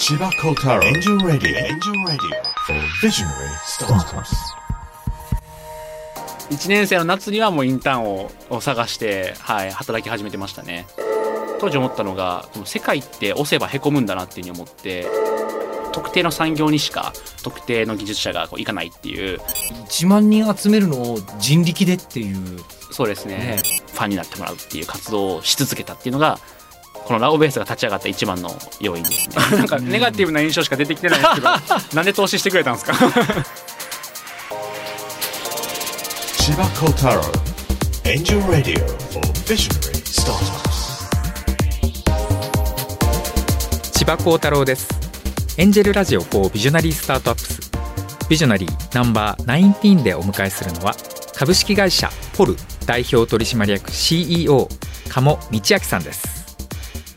千葉幸太郎エンジェルラディオエンジェルラディオ Visionary Startups 1年生の夏にはもうインターンをを探して、はい、働き始めてましたね。当時思ったのがこの世界って押せばへこむんだなっていうふうに思って特定の産業にしか特定の技術者がこう行かないっていう。1万人集めるのを人力でっていう。そうですねね。ファンになってもらうっていう活動をし続けたっていうのがこのラオベースが立ち上がった一番の要因ですね。なんかネガティブな印象しか出てきてないですけど なんで投資してくれたんですか？千葉幸太郎エンジェルラディオ for Visionary Startups. 千葉幸太郎です。エンジェルラジオ4ビジョナリースタートアップスビジョナリーナンバー19でお迎えするのは株式会社ポル代表取締役 CEO 鴨道明さんです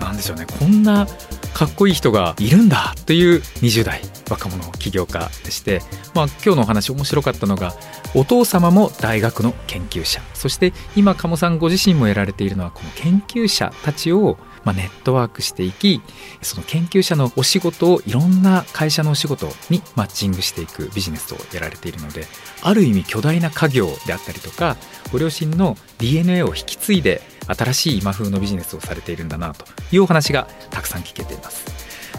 なんでしょうね。こんなかっこいい人がいるんだという20代若者起業家でして、まあ、今日のお話面白かったのがお父様も大学の研究者。そして今鴨さんご自身もやられているのはこの研究者たちをまあネットワークしていきその研究者のお仕事をいろんな会社のお仕事にマッチングしていくビジネスをやられているのである意味巨大な家業であったりとかご両親の DNA を引き継いで新しい今風のビジネスをされているんだなというお話がたくさん聞けています。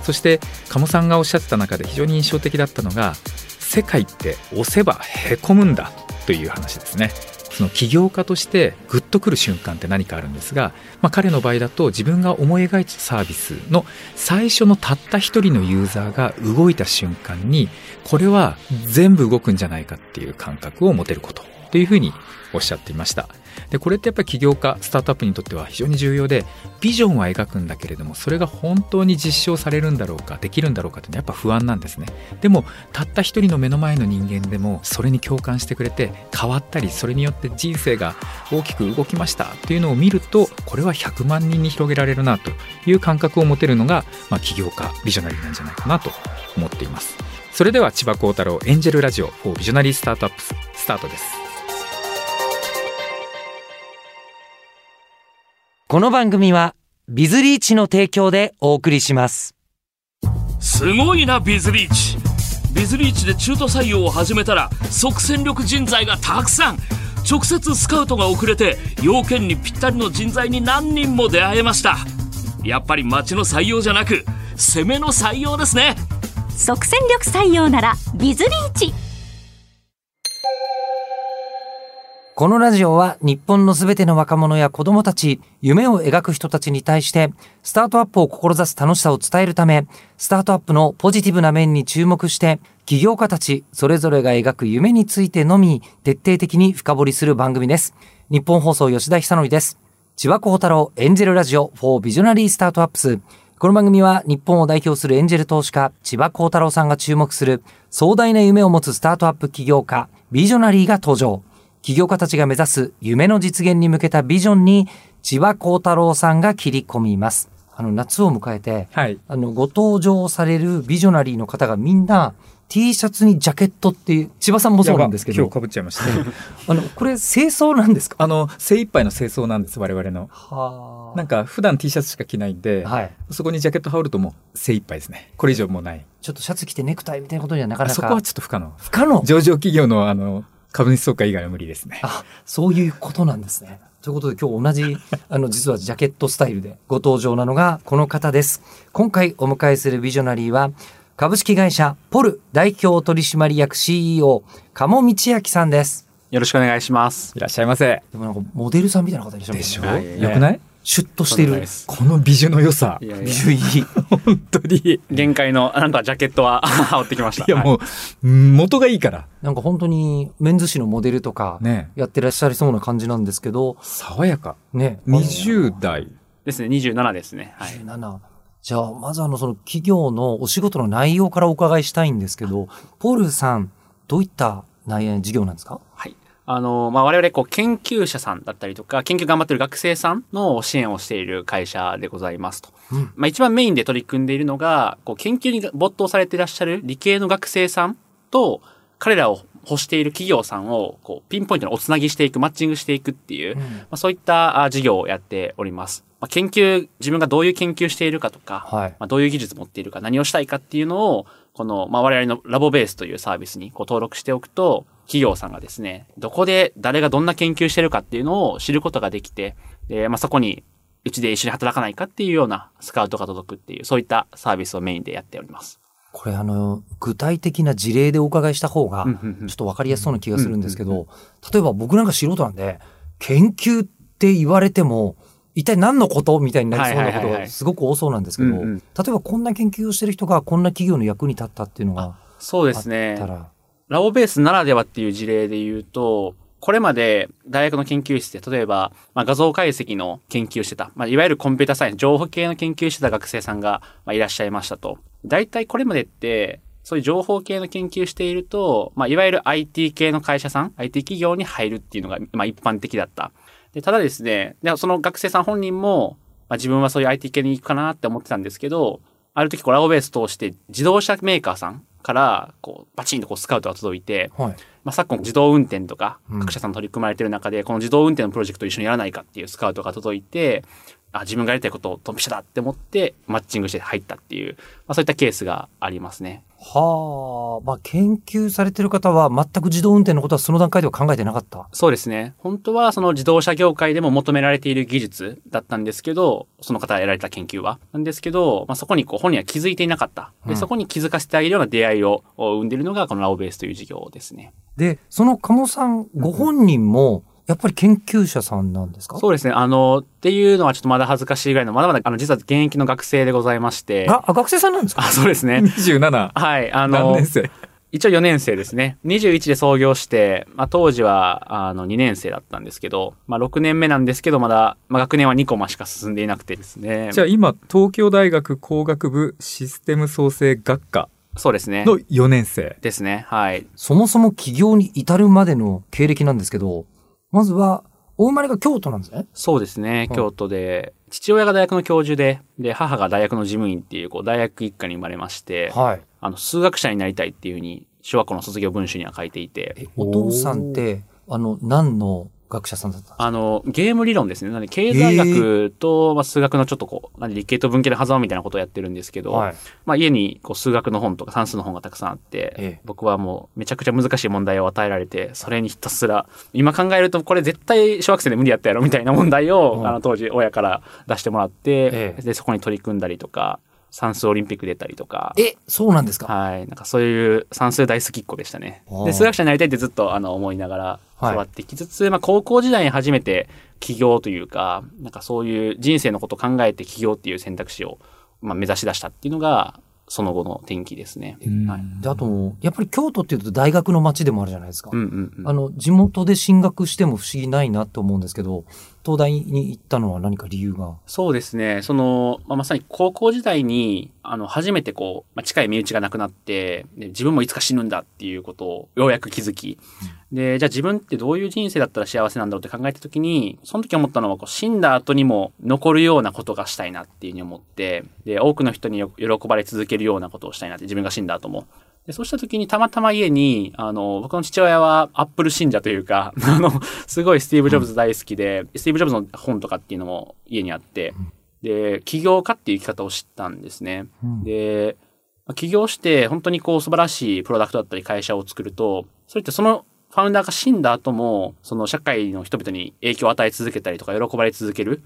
そして鴨さんがおっしゃってた中で非常に印象的だったのが世界って押せばへこむんだという話ですね。その起業家としてグッとくる瞬間って何かあるんですが、まあ、彼の場合だと自分が思い描いたサービスの最初のたった一人のユーザーが動いた瞬間にこれは全部動くんじゃないかっていう感覚を持てることというふうにおっしゃっていました。でこれってやっぱり起業家スタートアップにとっては非常に重要でビジョンは描くんだけれどもそれが本当に実証されるんだろうかできるんだろうかっていうのはやっぱ不安なんですね。でもたった一人の目の前の人間でもそれに共感してくれて変わったりそれによって人生が大きく動きましたっていうのを見るとこれは100万人に広げられるなという感覚を持てるのが、まあ、起業家ビジョナリーなんじゃないかなと思っています。それでは千葉幸太郎エンジェルラジオ4ビジョナリースタートアップスタートです。この番組はビズリーチの提供でお送りします。すごいなビズリーチ。ビズリーチで中途採用を始めたら即戦力人材がたくさん。直接スカウトが遅れて要件にぴったりの人材に何人も出会えました。やっぱり町の採用じゃなく攻めの採用ですね。即戦力採用ならビズリーチこのラジオは日本のすべての若者や子供たち、夢を描く人たちに対して、スタートアップを志す楽しさを伝えるため、スタートアップのポジティブな面に注目して、起業家たちそれぞれが描く夢についてのみ、徹底的に深掘りする番組です。日本放送吉田久典です。千葉幸太郎エンジェルラジオ for ビジョナリースタートアップス。この番組は日本を代表するエンジェル投資家、千葉幸太郎さんが注目する壮大な夢を持つスタートアップ起業家、ビジョナリーが登場。起業家たちが目指す夢の実現に向けたビジョンに千葉幸太郎さんが切り込みます。あの、夏を迎えて、はい。あの、ご登場されるビジョナリーの方がみんな T シャツにジャケットっていう、千葉さんもそうなんですけど。今日、かぶっちゃいましたね。あの、これ清掃なんですか？あの精一杯の清掃なんです我々の。はなんか普段 T シャツしか着ないんで、はい。そこにジャケット羽織るともう精一杯ですね。これ以上もうない。ちょっとシャツ着てネクタイみたいなことにはなかなか。あそこはちょっと不可能。不可能。上場企業のあの株主総会以外は無理ですね。あ、そういうことなんですね。ということで今日同じ、あの、実はジャケットスタイルでご登場なのがこの方です。今回お迎えするビジョナリーは、株式会社ポル代表取締役 CEO、鴨道明さんです。よろしくお願いします。いらっしゃいませ。でもなんかモデルさんみたいな方いらっしゃるでしょ、はいはい。よくない？シュッとしてるそんなで。す。この美女の良さ。美女いい。本当に。い限界のなんとかジャケットは 羽織ってきました。はいやもう、元がいいから。なんか本当にメンズ誌のモデルとかね。やってらっしゃりそうな感じなんですけど、爽やか。ね。20代。ですね。27ですね。はい。17じゃあ、まずあの、その企業のお仕事の内容からお伺いしたいんですけど、ポールさん、どういった内容、事業なんですか？はい。あの、まあ、我々、こう、研究者さんだったりとか、研究頑張ってる学生さんの支援をしている会社でございますと。うんまあ、一番メインで取り組んでいるのが、こう、研究に没頭されていらっしゃる理系の学生さんと、彼らを欲している企業さんを、こう、ピンポイントにおつなぎしていく、マッチングしていくっていう、まあ、そういったあ事業をやっております。ままあ、研究、自分がどういう研究しているかとか、はい。まあ、どういう技術持っているか、何をしたいかっていうのを、この、まあ、我々のラボベースというサービスにこう登録しておくと、企業さんがですね、どこで誰がどんな研究してるかっていうのを知ることができて、で、まあ、そこに、うちで一緒に働かないかっていうようなスカウトが届くっていう、そういったサービスをメインでやっております。これあの、具体的な事例でお伺いした方がちょっとわかりやすそうな気がするんですけど、例えば僕なんか素人なんで、研究って言われても、一体何のこと？みたいになりそうなことがすごく多そうなんですけど、例えばこんな研究をしてる人がこんな企業の役に立ったっていうのがそうですね。ラボベースならではっていう事例で言うと、これまで大学の研究室で、例えば、まあ、画像解析の研究をしてた、まあ、いわゆるコンピュータサイエンス、情報系の研究をしてた学生さんが、まあ、いらっしゃいましたと。大体これまでって、そういう情報系の研究していると、まあ、いわゆる IT 系の会社さん、IT 企業に入るっていうのが、まあ、一般的だった。で、ただですね、でその学生さん本人も、まあ、自分はそういう IT 系に行くかなって思ってたんですけど、ある時こうラボベース通して自動車メーカーさんから、こう、バチンとこうスカウトが届いて、はい。まあ、昨今自動運転とかうん各社さん取り組まれてる中で、この自動運転のプロジェクトを一緒にやらないかっていうスカウトが届いて、あ、自分がやりたいことをドンピシャだって思ってマッチングして入ったっていう、まあ、そういったケースがありますね。はあ、まあ研究されてる方は全く自動運転のことはその段階では考えてなかった？そうですね。本当はその自動車業界でも求められている技術だったんですけど、その方がやられた研究は。なんですけど、まあ、そこにこう本人は気づいていなかった。で、うんそこに気づかせてあげるような出会いを生んでいるのがこのラオベースという事業ですね。で、その鴨さんご本人も、やっぱり研究者さんなんですか？そうですね。あの、っていうのはちょっとまだ恥ずかしいぐらいの、まだまだ、あの、実は現役の学生でございまして。あ、あ学生さんなんですか？あ、そうですね。27はい。あ何の年、生？一応4年生ですね。21で創業して、まあ、当時は、あの、2年生だったんですけど、まあ、6年目なんですけど、まだ、まあ、学年は2コマしか進んでいなくてですね。じゃあ今東京大学工学部システム創生学科そうですね。の4年生ですね。はい。そもそも起業に至るまでの経歴なんですけど、まずは、お生まれが京都なんですね。そうですね。はい京都で、父親が大学の教授で、で、母が大学の事務員っていう、こう、大学一家に生まれまして、はい。あの、数学者になりたいっていうふうに、小学校の卒業文集には書いていて、え、お父さんって、あの、何の学者さんだったあの、ゲーム理論ですね。なので、経済学と、まあ、数学のちょっとこう、なんで理系と文系の狭間みたいなことをやってるんですけど、はい。まあ、家にこう数学の本とか算数の本がたくさんあって、ええ。僕はもうめちゃくちゃ難しい問題を与えられて、それにひたすら、今考えるとこれ絶対小学生で無理やったやろみたいな問題を、うん。あの当時親から出してもらって、ええ。で、そこに取り組んだりとか、算数オリンピック出たりとか、え、そうなんですか？はい。なんかそういう算数大好きっ子でしたねで、数学者になりたいってずっとあの思いながらはい育ってきつつ、まあ高校時代に初めて起業というか、なんかそういう人生のことを考えて起業っていう選択肢を、まあ、目指し出したっていうのが、その後の転機ですね。はい。で、あと、やっぱり京都っていうと大学の街でもあるじゃないですか。うんうんうん。あの、地元で進学しても不思議ないなと思うんですけど、東大に行ったのは何か理由が？そうですね。その、まあ、まさに高校時代に、あの、初めてこう、まあ、近い身内が亡くなって、で自分もいつか死ぬんだっていうことをようやく気づき、で、じゃあ自分ってどういう人生だったら幸せなんだろうって考えたときに、その時思ったのは、こう死んだ後にも残るようなことがしたいなっていうふうに思って、で、多くの人によ喜ばれ続けるようなことをしたいなって、自分が死んだ後も。で、そうした時にたまたま家に、あの、僕の父親はアップル信者というか、あの、すごいスティーブ・ジョブズ大好きで、スティーブ・ジョブズの本とかっていうのも家にあって、で、起業家っていう生き方を知ったんですね。で、まあ起業して本当にこう素晴らしいプロダクトだったり会社を作ると、それってそのファウンダーが死んだ後も、その社会の人々に影響を与え続けたりとか喜ばれ続ける。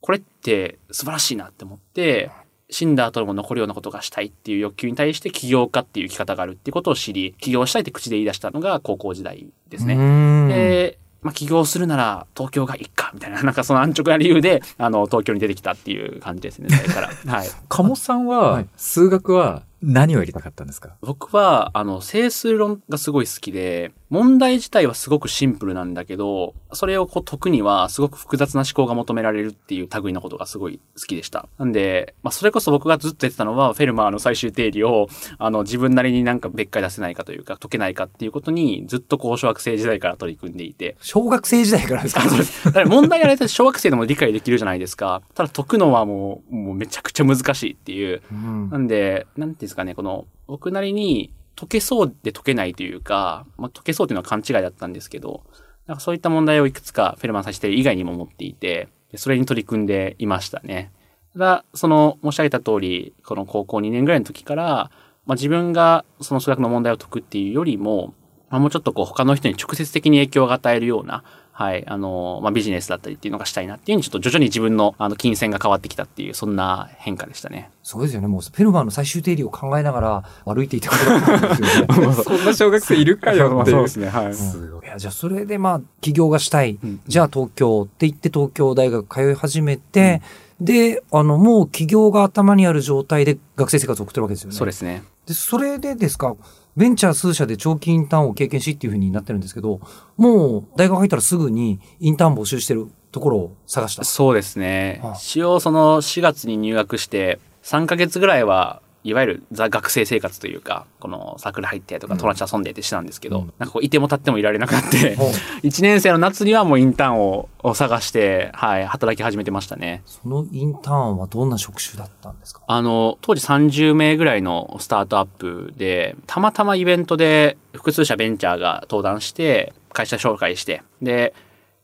これって素晴らしいなって思って、死んだ後も残るようなことがしたいっていう欲求に対して起業家っていう生き方があるっていうことを知り、起業したいって口で言い出したのが高校時代ですね。ねで、まあ、起業するなら東京がいいか、みたいな、なんかその安直な理由で、あの、東京に出てきたっていう感じですね、それから。はい。鴨さんははい数学は何をやりたかったんですか？僕は、あの、整数論がすごい好きで、問題自体はすごくシンプルなんだけど、それをこう解くにはすごく複雑な思考が求められるっていう類のことがすごい好きでした。なんで、まあ、それこそ僕がずっとやってたのは、フェルマーの最終定理を、あの、自分なりになんか別解出せないかというか、解けないかっていうことに、ずっとこう、小学生時代から取り組んでいて、小学生時代からですか？あそうですだから問題やられたら小学生でも理解できるじゃないですか。ただ解くのはもう、もうめちゃくちゃ難しいっていう。うんなんで、なんていうんですかね、この、僕なりに解けそうで解けないというか、まあ、解けそうというのは勘違いだったんですけど、なんかそういった問題をいくつかフェルマンさして以外にも持っていて、それに取り組んでいましたね。ただ、その申し上げた通り、この高校2年ぐらいの時から、まあ、自分がその数学の問題を解くっていうよりも、まあ、もうちょっとこう他の人に直接的に影響を与えるような、はい、あの、まあ、ビジネスだったりっていうのがしたいなっていうふうに、ちょっと徐々に自分の、あの、金銭が変わってきたっていう、そんな変化でしたね。そうですよね。もうフェルマーの最終定理を考えながら歩いていたことだったんですよね。そんな小学生いるかよっていう。ね、はい。すごい。いや、じゃあそれでまあ、起業がしたい。うんじゃあ東京って言って東京大学通い始めて、で、あの、もう起業が頭にある状態で学生生活を送ってるわけですよね。そうですね。で、それでですか、ベンチャー数社で長期インターンを経験しっていうふうになってるんですけど、もう大学入ったらすぐにインターン募集してるところを探した。そうですねはあ。一応その4月に入学して、3ヶ月ぐらいは、いわゆるザ学生生活というか、このサークル入ってとか友達と遊んでってしてたんですけど、うん。なんかこういても立ってもいられなくなって、ほう。1年生の夏にはもうインターンをを探して、はい、働き始めてましたね。そのインターンはどんな職種だったんですか？あの、当時30名ぐらいのスタートアップで、たまたまイベントで複数社ベンチャーが登壇して、会社紹介して、で、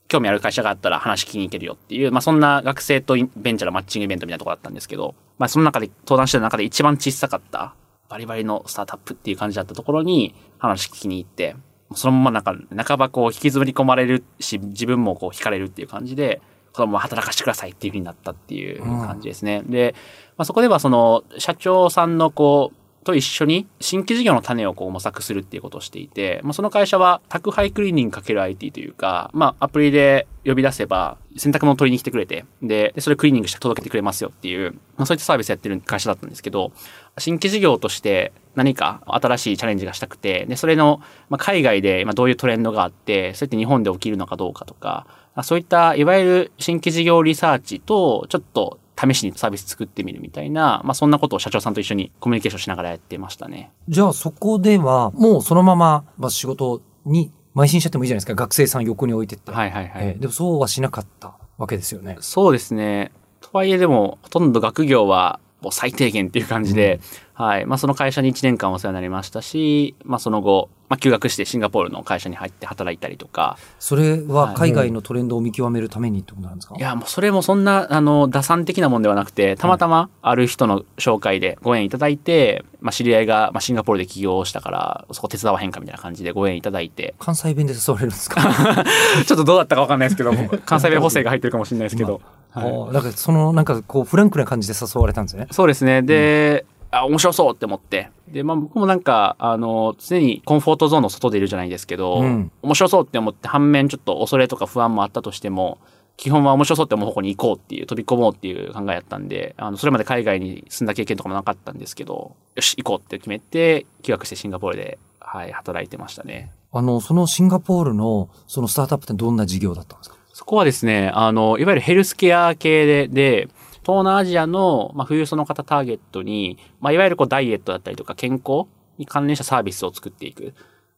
興味ある会社があったら話聞きに行けるよっていう、まあそんな学生とベンチャーのマッチングイベントみたいなところだったんですけど、まあその中で登壇してた中で一番小さかった、バリバリのスタートアップっていう感じだったところに話聞きに行って、そのままなんか、半ばこう引きずり込まれるし、自分もこう惹かれるっていう感じで、このまま働かしてくださいっていうふうになったっていう感じですね。で、まあ、そこではその社長さんのこう、と一緒に新規事業の種をこう模索するっていうことをしていて、まあ、その会社は宅配クリーニング ×IT というか、まあ、アプリで呼び出せば洗濯物を取りに来てくれて、で、でそれクリーニングして届けてくれますよっていう、まあ、そういったサービスやってる会社だったんですけど、新規事業として何か新しいチャレンジがしたくて、で、それの、まあ、海外で今どういうトレンドがあって、それって日本で起きるのかどうかとか、そういったいわゆる新規事業リサーチと、ちょっと試しにサービス作ってみるみたいな、まあそんなことを社長さんと一緒にコミュニケーションしながらやってましたね。じゃあそこでは、もうそのまま、まあ、仕事に邁進しちゃってもいいじゃないですか。学生さん横に置いてって。はいはいはい。えーでもそうはしなかったわけですよね。そうですね。とはいえでも、ほとんど学業はもう最低限っていう感じで、はい。まあその会社に1年間お世話になりましたし、まあその後、まあ休学してシンガポールの会社に入って働いたりとか、それは海外のトレンドを見極めるためにってことなんですか、いや、もうそれもそんな、あの、打算的なもんではなくて、たまたまある人の紹介でご縁いただいて、まあ知り合いが、まあ、シンガポールで起業したから、そこ手伝わへんかみたいな感じでご縁いただいて、関西弁で誘われるんですか？ちょっとどうだったかわかんないですけど、関西弁補正が入ってるかもしれないですけど、なんかその、なんかこう、フランクな感じで誘われたんですね。そうですね。で、あ、面白そうって思って。で、まあ僕もなんか、あの、常にコンフォートゾーンの外でいるじゃないですけど、うん面白そうって思って、反面ちょっと恐れとか不安もあったとしても、基本は面白そうって思う方向に行こうっていう、飛び込もうっていう考えやったんで、あの、それまで海外に住んだ経験とかもなかったんですけど、よし、行こうって決めて、休学してシンガポールで、はい、働いてましたね。あの、そのシンガポールの、そのスタートアップってどんな事業だったんですか？そこはですね、あの、いわゆるヘルスケア系で、で、東南アジアの、まあ、富裕層の方ターゲットに、まあ、いわゆるこうダイエットだったりとか健康に関連したサービスを作っていく。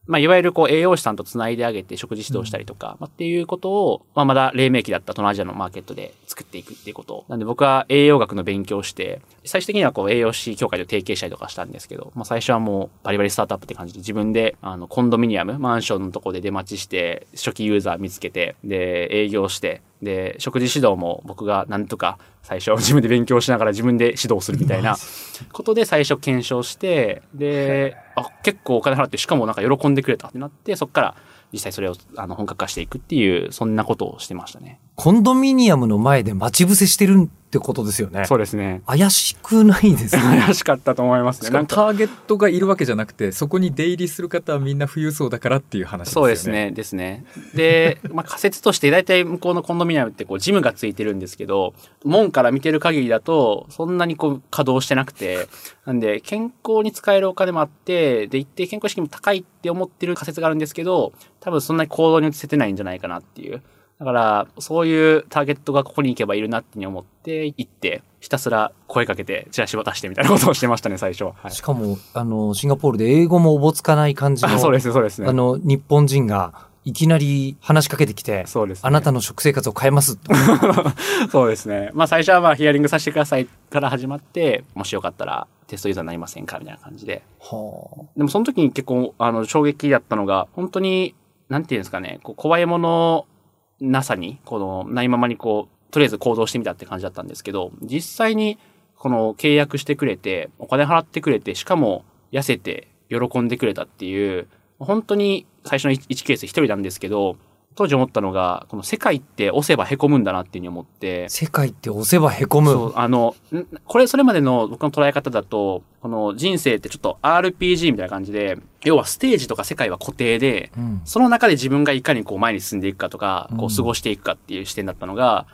まあ、いわゆるこう栄養士さんとつないであげて食事指導したりとか、まあ、っていうことを、まあ、まだ黎明期だった東南アジアのマーケットで作っていくっていうこと。なんで僕は栄養学の勉強をして、最終的にはこう栄養士協会と提携したりとかしたんですけど、まあ、最初はもうバリバリスタートアップって感じで自分で、あの、コンドミニアム、マンションのとこで出待ちして、初期ユーザー見つけて、で、営業して、で、食事指導も僕がなんとか最初自分で勉強しながら自分で指導するみたいな ことで最初検証して、で、あ、結構お金払って、しかもなんか喜んでくれたってなって、そこから実際それをあの本格化していくっていう、そんなことをしてましたね。コンドミニアムの前で待ち伏せしてるってことですよね。そうですね。怪しくないですね。怪しかったと思いますね。ターゲットがいるわけじゃなくて、そこに出入りする方はみんな富裕層だからっていう話ですよね。そうです。ね。ですね。で、まあ仮説として、大体向こうのコンドミニアムってこうジムがついてるんですけど、門から見てる限りだと、そんなにこう稼働してなくて、なんで健康に使えるお金もあって、で、一定健康意識も高いって思ってる仮説があるんですけど、多分そんなに行動に移せてないんじゃないかなっていう。だから、そういうターゲットがここに行けばいるなって思って行って、ひたすら声かけて、チラシ渡してみたいなことをしてましたね、最初は。はい。しかも、あの、シンガポールで英語もおぼつかない感じの、あ、そうですね、そうですね。あの、日本人がいきなり話しかけてきて、そうですねあなたの食生活を変えますと。そうですね。まあ最初はまあヒアリングさせてくださいから始まって、もしよかったらテストユーザーになりませんかみたいな感じで。はでもその時に結構あの衝撃だったのが、本当に、なんていうんですかね、こう怖いものなさに、このないままにこうとりあえず行動してみたって感じだったんですけど、実際にこの契約してくれて、お金払ってくれて、しかも痩せて喜んでくれたっていう、本当に最初の1ケース1人なんですけど、当時思ったのが、この世界って押せば凹むんだなっていうふうに思って、世界って押せば凹む。そう、あの、んこれ、それまでの僕の捉え方だと、この人生ってちょっと RPG みたいな感じで、要はステージとか世界は固定で、うんその中で自分がいかにこう前に進んでいくかとか、こうんう過ごしていくかっていう視点だったのが、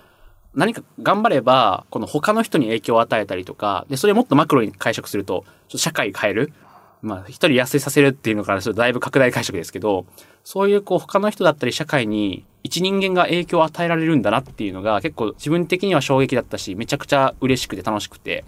何か頑張れば、この他の人に影響を与えたりとか、で、それをもっとマクロに解釈すると、ちょっと社会変える。まあ、一人痩せさせるっていうのからするとだいぶ拡大解釈ですけど、そういうこう他の人だったり社会に一人間が影響を与えられるんだなっていうのが結構自分的には衝撃だったし、めちゃくちゃ嬉しくて楽しくて。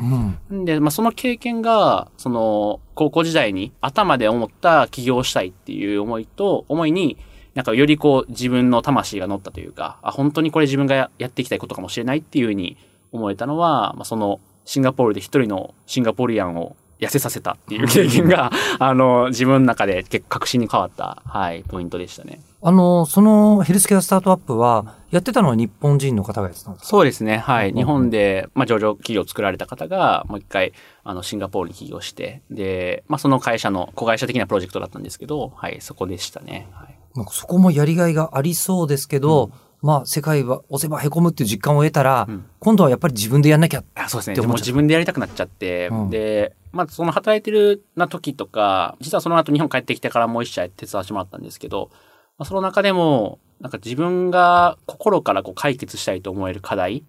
うん。で、まあ、その経験が、その、高校時代に頭で思った起業したいっていう思いと、思いに、なんかよりこう自分の魂が乗ったというか、あ、本当にこれ自分がややっていきたいことかもしれないっていうふうに思えたのは、まあ、そのシンガポールで一人のシンガポリアンを痩せさせたっていう経験が、あの、自分の中で結構確信に変わった、はい、ポイントでしたね。あの、そのヘルスケアスタートアップは、やってたのは日本人の方がやってたんですか？そうですね。はい。うん日本で、まあ、上場企業を作られた方が、もう一回、あの、シンガポールに起業して、で、まあ、その会社の子会社的なプロジェクトだったんですけど、はい、そこでしたね。はい。なんかそこもやりがいがありそうですけど、まあ世界は押せば凹むっていう実感を得たら、うん今度はやっぱり自分でやんなきゃ。あそうですね。って思っちゃったでも自分でやりたくなっちゃって、うんで、まあ、その働いてるな時とか、実はその後日本帰ってきてからもう一社手伝わせてもらったんですけど、まあ、その中でも、なんか自分が心からこう解決したいと思える課題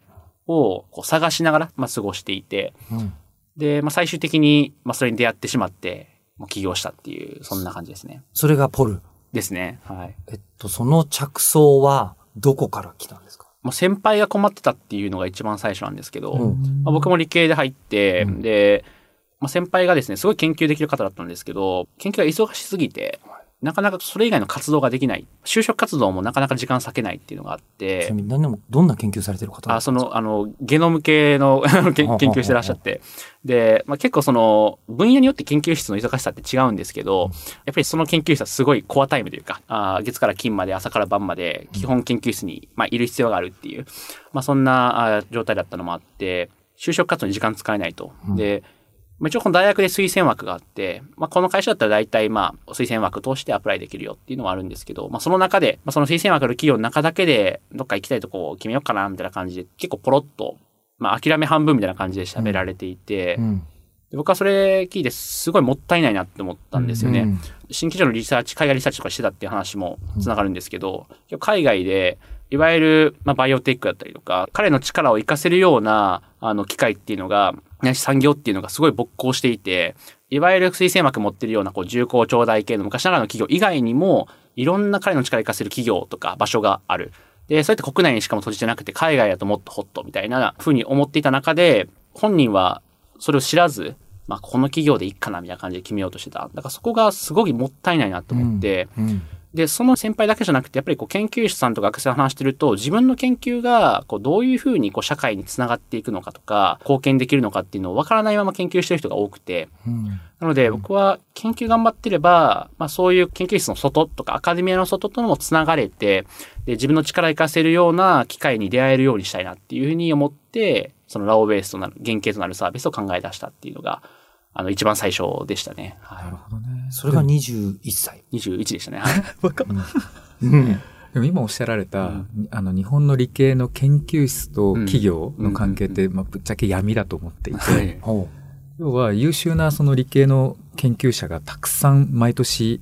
をこう探しながら、まあ、過ごしていて、うんで、まあ、最終的に、まあ、それに出会ってしまって、もう起業したっていう、そんな感じですね。それがポル。ですね。はい。えっと、その着想はどこから来たんですか？もう先輩が困ってたっていうのが一番最初なんですけど、うん。まあ、僕も理系で入って、うん。で、まあ、先輩がですね、すごい研究できる方だったんですけど、研究が忙しすぎて、なかなかそれ以外の活動ができない。就職活動もなかなか時間割けないっていうのがあっちなて、みに何でもどんな研究されてる方あその、あの、ゲノム系の研 研究してらっしゃって。で、まあ、結構その、分野によって研究室の忙しさって違うんですけど、やっぱりその研究室はすごいコアタイムというか、あ月から金まで朝から晩まで基本研究室に、まあ、いる必要があるっていう、まあ、そんなあ状態だったのもあって、就職活動に時間使えないと。で、まあ一応この大学で推薦枠があって、まあ、この会社だったら大体まあ推薦枠通してアプライできるよっていうのはあるんですけど、まあ、その中で、まあ、その推薦枠ある企業の中だけでどっか行きたいとこを決めようかなみたいな感じで結構ポロッと、まあ、諦め半分みたいな感じで喋られていて、うん。で僕はそれ聞いてすごいもったいないなって思ったんですよね。うん。新規上のリサーチ、海外リサーチとかしてたっていう話もつながるんですけど、海外で、いわゆる、まあ、バイオテックだったりとか、彼の力を活かせるような、あの、機械っていうのが、産業っていうのがすごい勃興していて、いわゆる推薦枠持ってるような、こう、重工長大系の昔ながらの企業以外にも、いろんな彼の力を活かせる企業とか場所がある。で、そうやって国内にしかも閉じてなくて、海外だともっとホットみたいな風に思っていた中で、本人はそれを知らず、まあ、この企業でいいかなみたいな感じで決めようとしてた。だからそこがすごいもったいないなと思って、うんで、その先輩だけじゃなくて、やっぱりこう研究室さんとか学生と話してると、自分の研究がこうどういうふうにこう社会につながっていくのかとか、貢献できるのかっていうのを分からないまま研究してる人が多くて、うん。なので僕は研究頑張ってれば、まあそういう研究室の外とかアカデミアの外とのもつながれて、で自分の力を活かせるような機会に出会えるようにしたいなっていうふうに思って、そのラオベースとなる、原型となるサービスを考え出したっていうのが、あの一番最初でしたね。はい。それが21歳。21でしたね。はいうん。でも今おっしゃられた、あの日本の理系の研究室と企業の関係って、まあ、ぶっちゃけ闇だと思っていて、はい。ほ要は優秀なその理系の研究者がたくさん毎年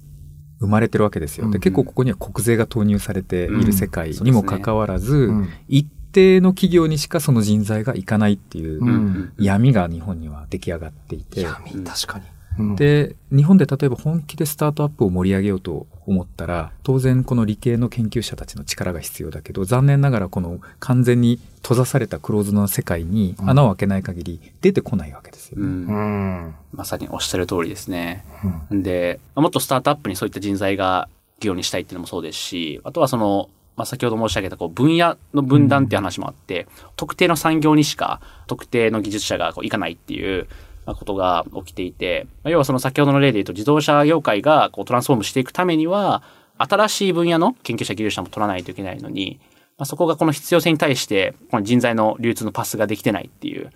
生まれてるわけですよ。でうん。結構ここには国税が投入されている世界にもかかわらず、うん。一定の企業にしかその人材がいかないっていうううん。闇が日本には出来上がっていて、闇確かに。うん。で、日本で例えば本気でスタートアップを盛り上げようと思ったら、当然この理系の研究者たちの力が必要だけど、残念ながらこの完全に閉ざされたクローズドな世界に穴を開けない限り出てこないわけですよね。うん。うん。まさにおっしゃる通りですね。で、まあもっとスタートアップにそういった人材が企業にしたいっていうのもそうですし、あとはその、まあ、先ほど申し上げたこう分野の分断っていう話もあって、特定の産業にしか特定の技術者がこう行かないっていう、ことが起きていて、まあ要はその先ほどの例で言うと自動車業界がこうトランスフォームしていくためには、新しい分野の研究者技術者も取らないといけないのに、まあ、そこがこの必要性に対して、この人材の流通のパスができてないっていう。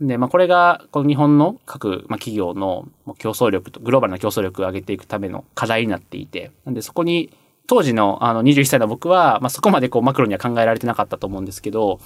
で、まあ、これが、この日本の各、まあ、企業の競争力と、グローバルな競争力を上げていくための課題になっていて、なんでそこに、当時のあの21歳の僕は、まあ、そこまでこうマクロには考えられてなかったと思うんですけど、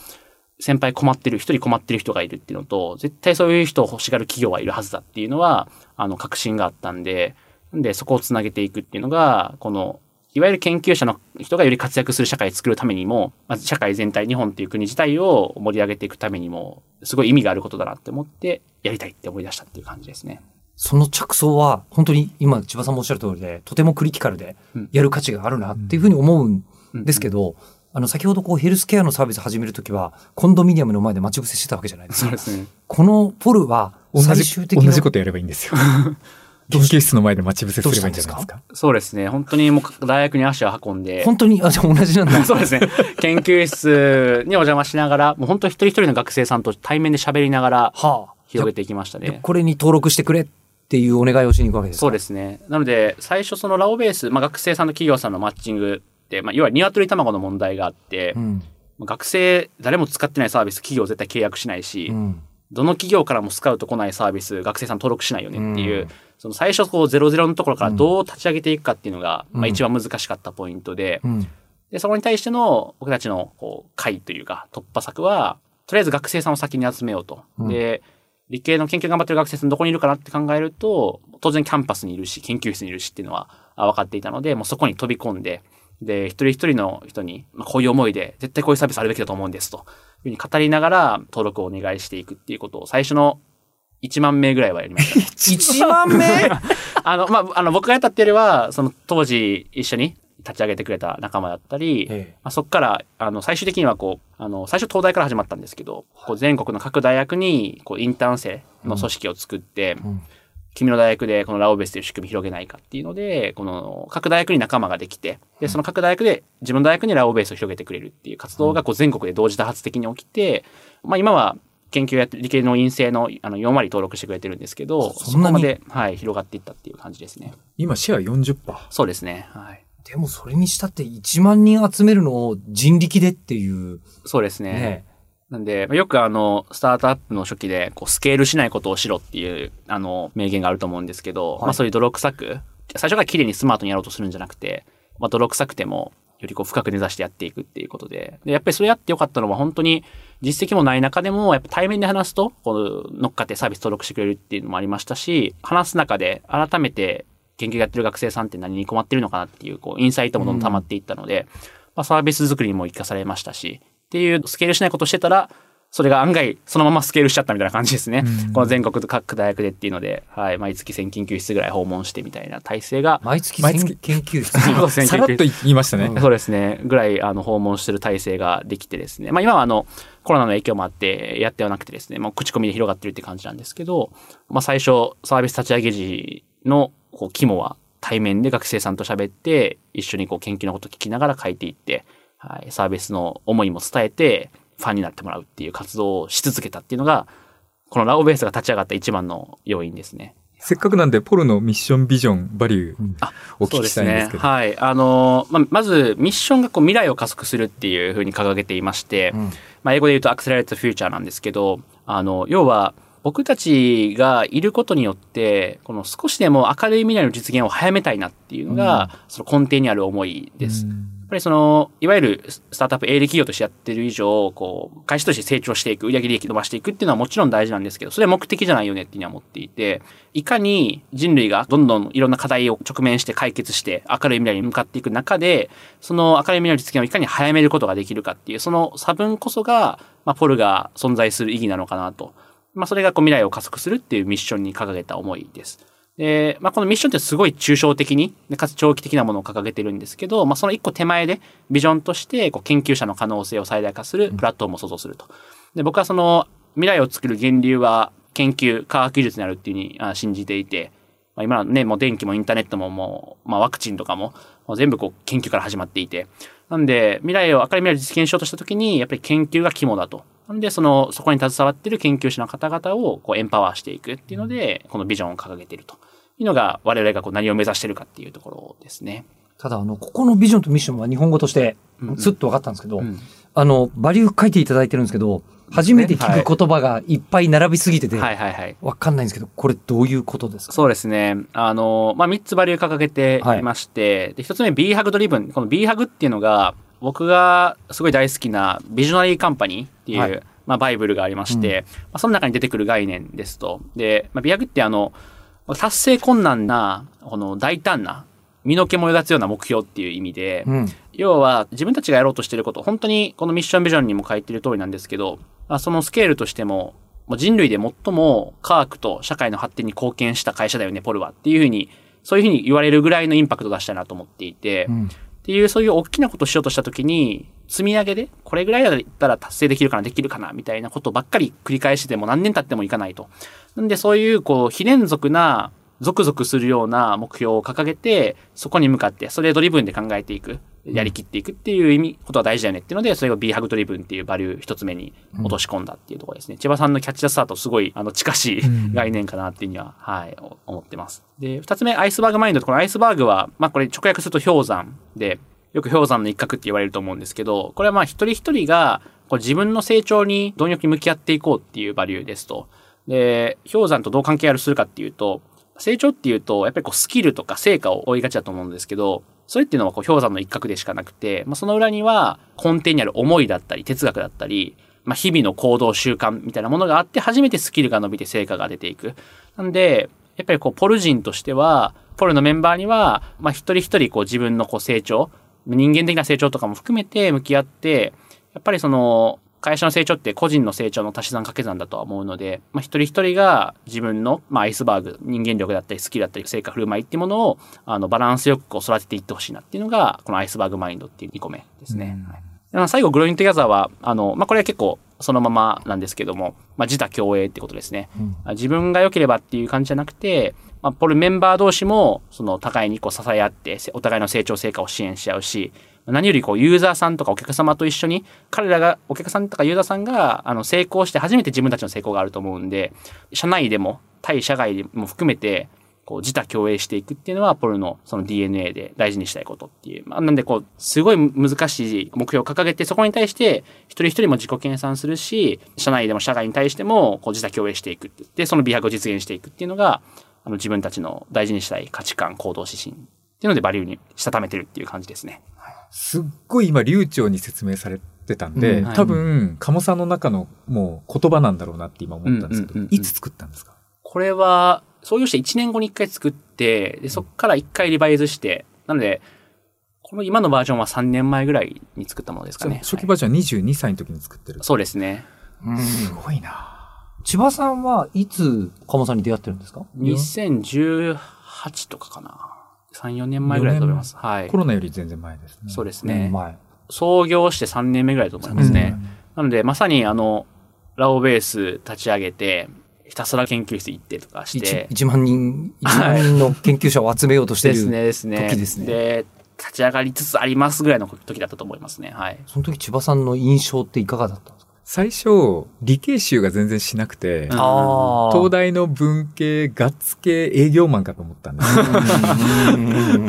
先輩困ってる、一人困ってる人がいるっていうのと、絶対そういう人を欲しがる企業はいるはずだっていうのは、あの、確信があったんで、んでそこをつなげていくっていうのが、この、いわゆる研究者の人がより活躍する社会を作るためにも、まず社会全体、日本っていう国自体を盛り上げていくためにも、すごい意味があることだなって思って、やりたいって思い出したっていう感じですね。その着想は、本当に今、千葉さんもおっしゃる通りで、とてもクリティカルでうん、やる価値があるなっていうふうに思うんですけど、あの、先ほどこう、ヘルスケアのサービス始めるときは、コンドミニアムの前で待ち伏せしてたわけじゃないですか。ですね。このポルは、同じ最終的な同じことやればいいんですよ。研究室の前で待ち伏せすればいいんじゃないですか。そうですね。本当にもう大学に足を運んで、本当に、あ、じゃあ同じなんだ。そうですね。研究室にお邪魔しながら、もう本当一人一人の学生さんと対面で喋りながらはあ。広げていきましたでね。これに登録してくれっていうお願いをしに行くわけですか？そうですね。なので、最初そのラオベース、まあ、学生さんと企業さんのマッチングって、まあ、いわゆる鶏卵の問題があって、うん。学生、誰も使ってないサービス、企業絶対契約しないし、うん。どの企業からもスカウト来ないサービス、学生さん登録しないよねっていう、うんその最初こうゼロゼロのところからどう立ち上げていくかっていうのが、うんまあ一番難しかったポイントで、うん。で、そこに対しての僕たちのこう会というか突破策は、とりあえず学生さんを先に集めようと。うんで、理系の研究頑張ってる学生さんどこにいるかなって考えると、当然キャンパスにいるし、研究室にいるしっていうのはあ分かっていたので、もうそこに飛び込んで、で、一人一人の人に、まあ、こういう思いで、絶対こういうサービスあるべきだと思うんですと。いうふうに語りながら登録をお願いしていくっていうことを最初の1万名ぐらいはやりました、ね。1万名？あの、まあ、あの、僕がやったっていうよりは、その当時一緒に立ち上げてくれた仲間だったり、ええまあ、そこから、あの、最終的にはこう、あの、最初東大から始まったんですけど、こう全国の各大学に、こう、インターン生の組織を作って、ん君の大学でこのラオベースという仕組み広げないかっていうので、この各大学に仲間ができて、で、その各大学で自分の大学にラオベースを広げてくれるっていう活動がこう全国で同時多発的に起きて、まあ今は研究や理系の院生のあの4割登録してくれてるんですけど、そこまで、はい、広がっていったっていう感じですね。今シェア40%。そうですね。はい。でもそれにしたって1万人集めるのを人力でっていう。そうですね。ね。なんで、まあよくあの、スタートアップの初期で、こう、スケールしないことをしろっていう、あの、名言があると思うんですけど、はいまあそういう泥臭く、最初から綺麗にスマートにやろうとするんじゃなくて、まあ泥臭くても、よりこう深く根ざしてやっていくっていうことで、で、やっぱりそれやってよかったのは本当に実績もない中でも、やっぱ対面で話すと、こう、乗っかってサービス登録してくれるっていうのもありましたし、話す中で改めて研究やってる学生さんって何に困ってるのかなっていう、こう、インサイトもどんどん溜まっていったので、まあサービス作りにも活かされましたし、っていうスケールしないことをしてたら、それが案外そのままスケールしちゃったみたいな感じですね。この全国各大学でっていうので、はい、毎月1000研究室ぐらい訪問してみたいな体制が、毎月毎月1000研究室？そうですねさらっと言いましたね。そうですね。ぐらい、あの、訪問してる体制ができてですね。まあ今はあの、コロナの影響もあって、やってはなくてですね、もう口コミで広がってるって感じなんですけど、まあ最初、サービス立ち上げ時の、こう、肝は対面で学生さんと喋って、一緒にこう、研究のこと聞きながら書いていって、はい、サービスの思いも伝えて、ファンになってもらうっていう活動をし続けたっていうのが、このラオベースが立ち上がった一番の要因ですね。せっかくなんで、ポルのミッション、ビジョン、バリュー、お聞きしたいんですけど。ね。はい。あの、まあ、まず、ミッションがこう未来を加速するっていうふうに掲げていまして、んまあ、英語で言うと Accelerate the Future なんですけど、あの、要は、僕たちがいることによって、この少しでも明るい未来の実現を早めたいなっていうのが、その根底にある思いです。やっぱりその、いわゆるスタートアップ営利企業としてやってる以上、こう、会社として成長していく、売上利益伸ばしていくっていうのはもちろん大事なんですけど、それは目的じゃないよねっていうのは思っていて、いかに人類がどんどんいろんな課題を直面して解決して明るい未来に向かっていく中で、その明るい未来の実現をいかに早めることができるかっていう、その差分こそが、まあ、ポルが存在する意義なのかなと。まあ、それがこう未来を加速するっていうミッションに掲げた思いです。で、まあ、このミッションってすごい抽象的に、でかつ長期的なものを掲げてるんですけど、まあ、その一個手前で、ビジョンとして、こう、研究者の可能性を最大化するプラットフォームを創造すると。で、僕はその、未来を作る源流は、研究、科学技術にあるっていうふうにあ信じていて、まあ、今はね、もう電気もインターネットももう、まあ、ワクチンとかも、もう全部こう、研究から始まっていて。なんで、未来を、明るい未来を実現しようとしたときに、やっぱり研究が肝だと。なんで、その、そこに携わっている研究者の方々を、こう、エンパワーしていくっていうので、このビジョンを掲げているというのが、我々がこう何を目指しているかっていうところですね。ただ、あの、ここのビジョンとミッションは日本語としてうんうん、スッと分かったんですけど、うんあの、バリュー書いていただいてるんですけど、初めて聞く言葉がいっぱい並びすぎてて、はいはいはい。わかんないんですけど、これどういうことですか？そうですね。あの、まあ、3つバリュー掲げていまして、で、1つ目 B ハグドリブン。この B ハグっていうのが、僕がすごい大好きなビジョナリーカンパニーっていう、はいまあ、バイブルがありまして、まあ、その中に出てくる概念ですと。で、まあ、B ハグってあの、達成困難な、この大胆な、身の毛もよだつような目標っていう意味で、うん。要は自分たちがやろうとしていること、本当にこのミッションビジョンにも書いてる通りなんですけど、まあ、そのスケールとしても、もう人類で最も科学と社会の発展に貢献した会社だよね、ポルはっていうふうに、そういうふうに言われるぐらいのインパクトを出したいなと思っていて、うんっていうそういう大きなことをしようとしたときに、積み上げで、これぐらいだったら達成できるかな、できるかな、みたいなことばっかり繰り返してても何年経ってもいかないと。なんでそういう、こう、非連続な、ゾクゾクするような目標を掲げて、そこに向かって、それ driven で考えていく、やりきっていくっていう意味、ことは大事だよねっていうので、それを B ハグドリブンっていうバリュー一つ目に落とし込んだっていうところですね。千葉さんの Catch the Star とすごい、あの、近しい概念かなっていうには、はい、お思ってます。で、二つ目、 Iceberg Mind。この Iceberg は、まあこれ直訳すると氷山で、よく氷山の一角って言われると思うんですけど、これはまあ一人一人がこう自分の成長に貪欲に向き合っていこうっていうバリューですと。で、氷山とどう関係あるするかっていうと、成長っていうと、やっぱりこうスキルとか成果を追いがちだと思うんですけど、それっていうのはこう氷山の一角でしかなくて、まあ、その裏には根底にある思いだったり、哲学だったり、まあ、日々の行動習慣みたいなものがあって、初めてスキルが伸びて成果が出ていく。なんで、やっぱりこう、ポル人としては、ポルのメンバーには、まあ、一人一人こう自分のこう成長、人間的な成長とかも含めて向き合って、やっぱりその、会社の成長って個人の成長の足し算掛け算だとは思うので、まあ、一人一人が自分の、まあ、アイスバーグ、人間力だったり、スキルだったり、成果振る舞いっていうものを、あの、バランスよくこう育てていってほしいなっていうのが、このアイスバーグマインドっていう2個目ですね。はいでまあ最後、グロイントギャザーは、あの、まあ、これは結構そのままなんですけども、まあ、自他共栄ってことですね。自分が良ければっていう感じじゃなくて、まあ、ポルメンバー同士も、その、互いにこう支え合って、せお互いの成長成果を支援し合うし、何よりこう、ユーザーさんとかお客様と一緒に、彼らが、お客さんとかユーザーさんが、あの、成功して初めて自分たちの成功があると思うんで、社内でも、対社外でも含めて、こう、自他共栄していくっていうのは、ポルのその DNA で大事にしたいことっていう。まあ、なんでこう、すごい難しい目標を掲げて、そこに対して、一人一人も自己研鑽するし、社内でも社外に対しても、こう、自他共栄していくって。で、その美白を実現していくっていうのが、あの、自分たちの大事にしたい価値観、行動指針っていうので、バリューにしたためてるっていう感じですね。すっごい今流暢に説明されてたんで、うん。はい。多分鴨さんの中のもう言葉なんだろうなって今思ったんですけど、うんうんうんうん。いつ作ったんですか？これは、創業して1年後に1回作って、で、そこから1回リバイズして、なので、この今のバージョンは3年前ぐらいに作ったものですかね。初期バージョンは22歳の時に作ってる、そうですね。すごいな。千葉さんはいつ鴨さんに出会ってるんですか？2018とかかな。3、4年前ぐらいだと思います。はいコ。ロナより全然前ですねそうですね。ね。前。創業して3年目ぐらいだと思いますね。なので、まさにあの、ラオベース立ち上げて、ひたすら研究室行ってとかして、1万人、1万人の研究者を集めようとしている。ですね、ですね。時ですねで、立ち上がりつつありますぐらいの時だったと思いますね。はい。その時千葉さんの印象っていかがだったんですか？最初理系集が全然しなくて、東大の文系ガッツ系営業マンかと思ったんです。よ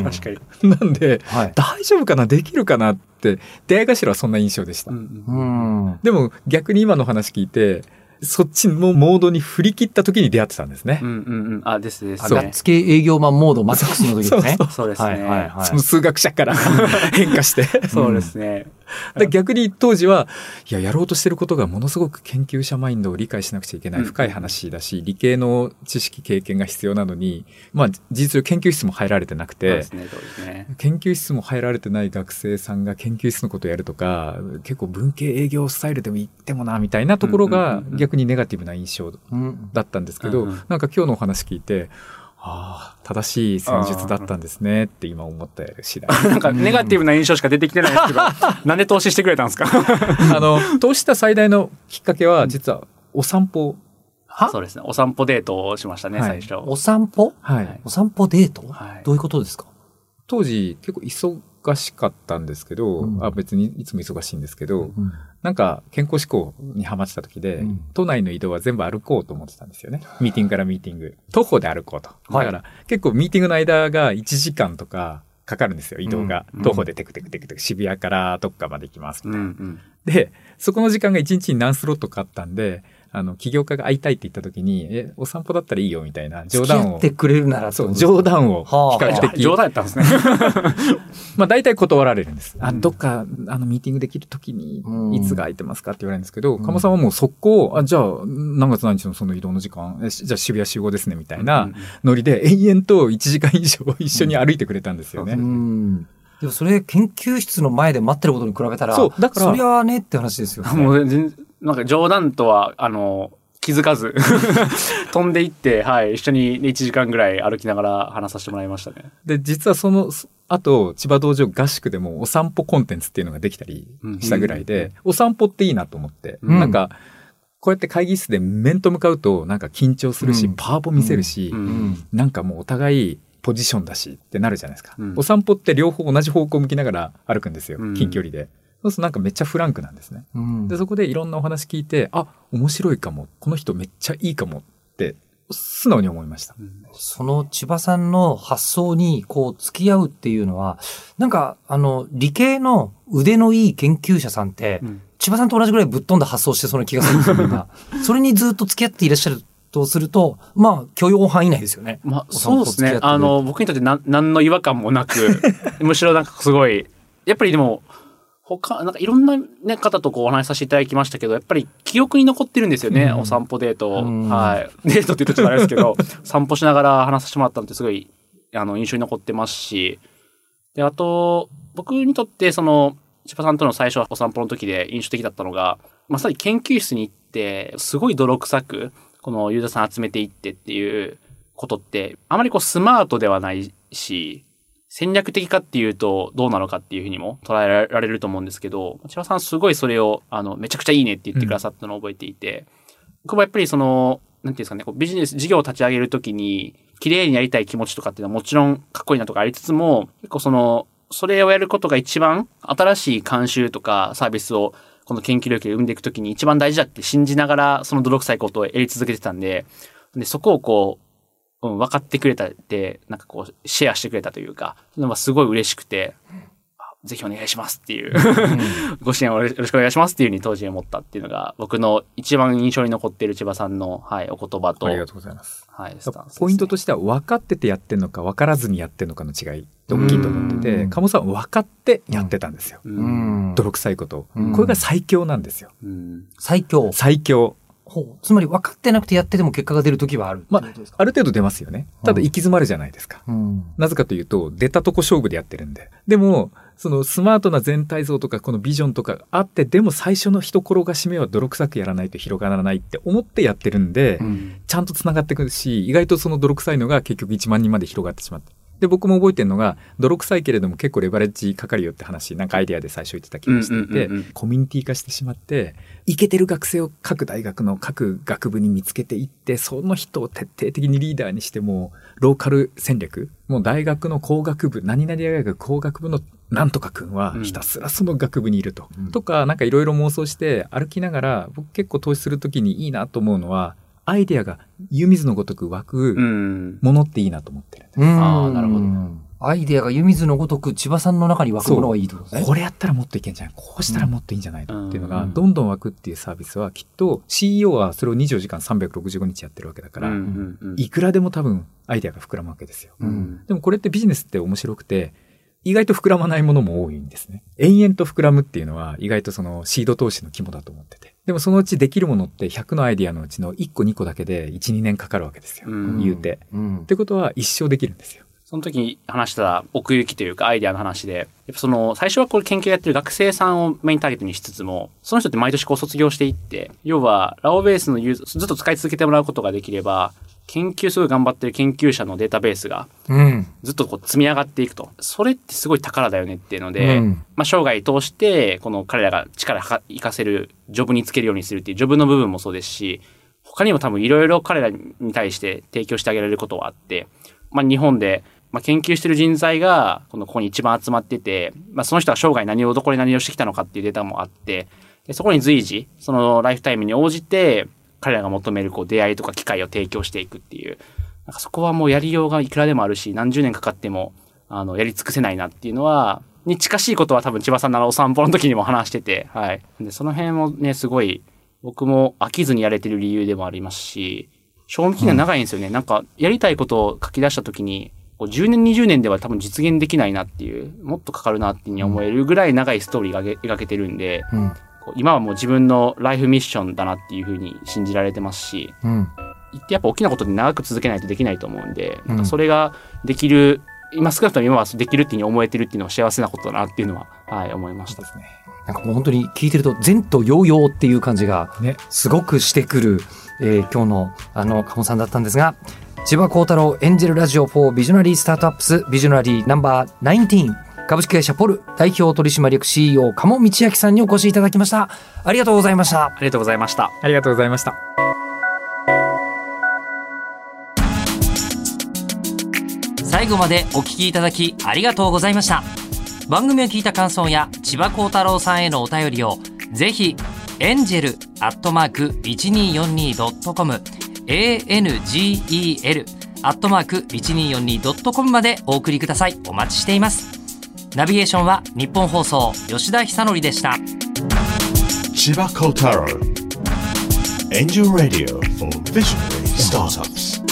確かに。なんではい。大丈夫かなできるかなって出会い頭はそんな印象でした、うん。うん。でも逆に今の話聞いてそっちのモードに振り切った時に出会ってたんですねう。んうんうん。あ、ですですあね。ガッツ系営業マンモードマックスの時ですね。そうですね。はいはいはいその数学者から 変化して。そうですね。で逆に当時は、いや、やろうとしてることがものすごく研究者マインドを理解しなくちゃいけないうん深い話だし、理系の知識、経験が必要なのに、まあ、事実上研究室も入られてなくてね。ね。研究室も入られてない学生さんが研究室のことをやるとか、結構文系営業スタイルでも言ってもな、みたいなところうんうんがうんうん逆にネガティブな印象うん。だったんですけど、うんうん。なんか今日のお話聞いて、ああ、正しい戦術だったんですねって今思った次第。なんかネガティブな印象しか出てきてないですけど、なんで投資してくれたんですか？あの、投資した最大のきっかけは、実はお散歩。は？そうですね。お散歩デートをしましたね、はい。最初。お散歩？はい。お散歩デート？はい。どういうことですか？当時結構忙しかったんですけど、うんあ別にいつも忙しいんですけど、うんなんか健康志向にハマってた時で、うん都内の移動は全部歩こうと思ってたんですよね。ミーティングからミーティング。徒歩で歩こうと。はいだから結構ミーティングの間が1時間とかかかるんですよ、移動が。うん徒歩でテクテクテクテク渋谷からどっかまで行きますみうんたいな。うんで、そこの時間が1日に何スロットかあったんで、あの、起業家が会いたいって言った時に、え、お散歩だったらいいよみたいな冗談を付き合って。くれるならそう、冗冗談を比はあ較的、冗談やったんですね。まあ大体断られるんです。あ、うんどっか、あの、ミーティングできる時にうん、いつが空いてますかって言われるんですけど、うん鴨さんはもう速攻、あ、じゃあ、何月何日のその移動の時間、えしじゃあ渋谷集合ですね、みたいなノリで、延々と1時間以上一緒に歩いてくれたんですよね。うん。でもそれ研究室の前で待ってることに比べたら、そうだからそりゃあねって話ですよね。もう全然、なんか冗談とは、あの、気づかず、飛んでいって、はい、一緒に1時間ぐらい歩きながら話させてもらいましたね。で、実はその、あと、千葉道場合宿でもお散歩コンテンツっていうのができたりしたぐらいで、お散歩っていいなと思って、うんなんか、こうやって会議室で面と向かうと、なんか緊張するし、うんパワポ見せるし、うんうん。なんかもうお互いポジションだしってなるじゃないですか。うんお散歩って両方同じ方向向きながら歩くんですよ。うん近距離で。そうするとなんかめっちゃフランクなんですね。うんで、そこでいろんなお話聞いて、あ、面白いかも。この人めっちゃいいかもって、素直に思いました。その千葉さんの発想にこう付き合うっていうのは、なんかあの理系の腕のいい研究者さんって、うん千葉さんと同じぐらいぶっ飛んだ発想してそうな気がするんですよ、みんな。それにずっと付き合っていらっしゃるとすると、まあ許容範囲内ですよね。まあ、そうですね。あの、僕にとってなん何の違和感もなく、むしろなんかすごい、やっぱりでも、他、なんかいろんな、ね、方とこうお話しさせていただきましたけど、やっぱり記憶に残ってるんですよね、うんお散歩デートを。うんはい。デートって言うとちょっとあれですけど、散歩しながら話させてもらったのってすごい、あの、印象に残ってますし、で、あと、僕にとってその、千葉さんとの最初お散歩の時で印象的だったのが、まさに研究室に行って、すごい泥臭く、このユーザーさん集めていってっていうことって、あまりこうスマートではないし、戦略的かっていうとどうなのかっていうふうにも捉えられると思うんですけど、千葉さんすごいそれを、あの、めちゃくちゃいいねって言ってくださったのを覚えていて、僕もやっぱりその、なんていうんですかね、こうビジネス、事業を立ち上げるときに、綺麗にやりたい気持ちとかっていうのはもちろんかっこいいなとかありつつも、結構その、それをやることが一番新しい慣習とかサービスをこの研究領域で生んでいくときに一番大事だって信じながらその泥臭いことをやり続けてたんで、で、そこをこう、うん、分かってくれたって、なんかこう、シェアしてくれたというか、そういうのがすごい嬉しくて、あぜひお願いしますっていう、ご支援をよろしくお願いしますっていうふうに当時思ったっていうのが、僕の一番印象に残っている千葉さんの、はい、お言葉と、ありがとうございます。はい、スタンスですねポイントとしては分かっててやってんのか分からずにやってんのかの違いって大きいと思ってて、うん鴨さんは分かってやってたんですよ。泥臭いことを、うんこれが最強なんですよ。うん。最強。最強。つまり分かってなくてやってても結果が出るときはある。まあ、ある程度出ますよね。ただ行き詰まるじゃないですか。うん。なぜかというと、出たとこ勝負でやってるんで。でも、そのスマートな全体像とか、このビジョンとかあって、でも最初の一転がしめは泥臭くやらないと広がらないって思ってやってるんで、うん。ちゃんと繋がってくるし、意外とその泥臭いのが結局1万人まで広がってしまって。で、僕も覚えてるのが、泥臭いけれども結構レバレッジかかるよって話、なんかアイデアで最初言ってた気がしていてコミュニティ化してしまって、イケてる学生を各大学の各学部に見つけていって、その人を徹底的にリーダーにしても、ローカル戦略、もう大学の工学部、何々大学工学部のなんとかくんはうん。ひたすらその学部にいると。うん。とか、なんかいろいろ妄想して歩きながら、僕結構投資するときにいいなと思うのは、アイデアが湯水のごとく湧うくん。ものっていいなと思ってるんです。あーなるほどアイデアが湯水のごとく千葉さんの中に湧くものがいいってことですね。これやったらもっといけんじゃない？こうしたらもっといいんじゃないのっていうのが、うんどんどん湧くっていうサービスは、きっと CEO はそれを24時間365日やってるわけだから、うんうんうんいくらでも多分アイデアが膨らむわけですよ。うんでもこれってビジネスって面白くて、意外と膨らまないものも多いんですね。延々と膨らむっていうのは意外とそのシード投資の肝だと思ってて。でもそのうちできるものって100のアイデアのうちの1個2個だけで1、2年かかるわけですよ。うん言うて。うんっ。てことは一生できるんですよ。その時に話した奥行きというかアイデアの話で、やっぱその最初はこれ研究やってる学生さんをメインターゲットにしつつも、その人って毎年こう卒業していって、要はラオベースのユーザーずっと使い続けてもらうことができれば、研究すごい頑張ってる研究者のデータベースがうん。ずっとこう積み上がっていくと。それってすごい宝だよねっていうので、うんまあ生涯通してこの彼らが力を活かせるジョブにつけるようにするっていうジョブの部分もそうですし、他にも多分いろいろ彼らに対して提供してあげられることはあって、まあ日本で、まあ、研究してる人材がこのここに一番集まってて、まあその人が生涯何をどこで何をしてきたのかっていうデータもあって、でそこに随時、そのライフタイムに応じて、彼らが求めるこう出会いとか機会を提供していくっていう、なんかそこはもうやりようがいくらでもあるし、何十年かかっても、あの、やり尽くせないなっていうのは、に近しいことは多分千葉さんのあのお散歩の時にも話してて、はい。で、その辺もね、すごい、僕も飽きずにやれてる理由でもありますし、賞味期限長いんですよね。なんか、やりたいことを書き出した時に、こう10年、20年では多分実現できないなっていう、もっとかかるなっていうふうに思えるぐらい長いストーリーが描けてるんで、うん。今はもう自分のライフミッションだなっていうふうに信じられてますし、うん。言ってやっぱ大きなことで長く続けないとできないと思うんで、うんなんかそれができる、今少なくとも今はできるっていうふうに思えてるっていうのは幸せなことだなっていうのは、はい、思いました。なんかもう本当に聞いてると前途洋々っていう感じがねすごくしてくる、えー今日のあの鴨さんだったんですが千葉幸太郎エンジェルラジオ4ビジョナリースタートアップスビジョナリーナンバー19株式会社ポル代表取締役 CEO 鴨道明さんにお越しいただきました。ありがとうございました。ありがとうございました。ありがとうございました。最後までお聞きいただきありがとうございました。番組を聞いた感想や千葉幸太郎さんへのお便りをぜひエンジェルアットマーク 1242.com angel アットマーク 1242.com までお送りください。お待ちしていますナビゲーションは日本放送吉田尚典でした。千葉幸太郎エンジョンラディオフォーフィッシュスタート